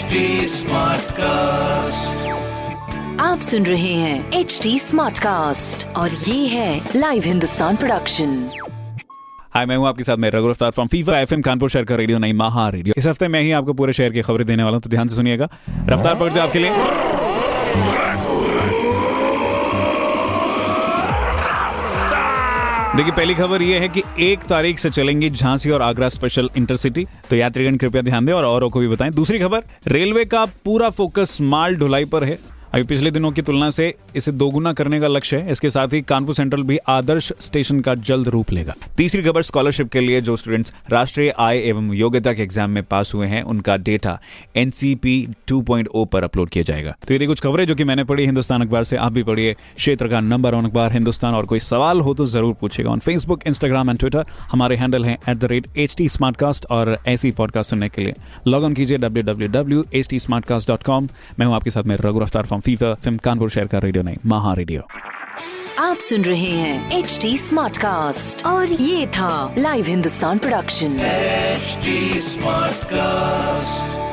HD cast आप सुन रहे हैं एच डी स्मार्ट कास्ट और ये है लाइव हिंदुस्तान प्रोडक्शन हाय मैं हूँ आपके साथ मैं रघु रफ्तार फ्रॉम फीवर एफएम कानपुर शहर का रेडियो नहीं महा रेडियो इस हफ़्ते मैं ही आपको पूरे शहर की खबरें देने वाला हूँ तो ध्यान से सुनिएगा। रफ्तार पकड़ते दो आपके लिए। देखिए, पहली खबर यह है कि एक तारीख से चलेंगी झांसी और आगरा स्पेशल इंटरसिटी तो यात्रीगण, कृपया ध्यान दें और औरों को भी बताएँ। दूसरी खबर, रेलवे का पूरा फोकस माल ढुलाई पर है। अभी पिछले दिनों की तुलना से इसे दोगुना करने का लक्ष्य है। इसके साथ ही कानपुर सेंट्रल भी आदर्श स्टेशन का जल्द रूप लेगा। तीसरी खबर स्कॉलरशिप के लिए जो स्टूडेंट्स राष्ट्रीय आय एवं योग्यता के एग्ज़ाम में पास हुए हैं, उनका डेटा एनसीपी 2.0 पर अपलोड किया जाएगा। तो ये कुछ खबरें जो कि मैंने पढ़ी हिंदुस्तान अखबार से। आप भी पढ़िए क्षेत्र का नंबर वन अखबार हिंदुस्तान। और कोई सवाल हो तो ज़रूर पूछेगा on Facebook Instagram and Twitter हमारे हैंडल है एट टी और ऐसी पॉडकास्ट सुनने के लिए लॉग ऑन कीजिए डब्ल्यू टी मैं हूँ आपके साथ में रघु रफ्तार फ्रॉम फीवर फ़िल्म कानपुर शहर का रेडियो नहीं महा रेडियो। आप सुन रहे हैं एच डी स्मार्ट कास्ट और ये था live Hindustan production smart Smartcast.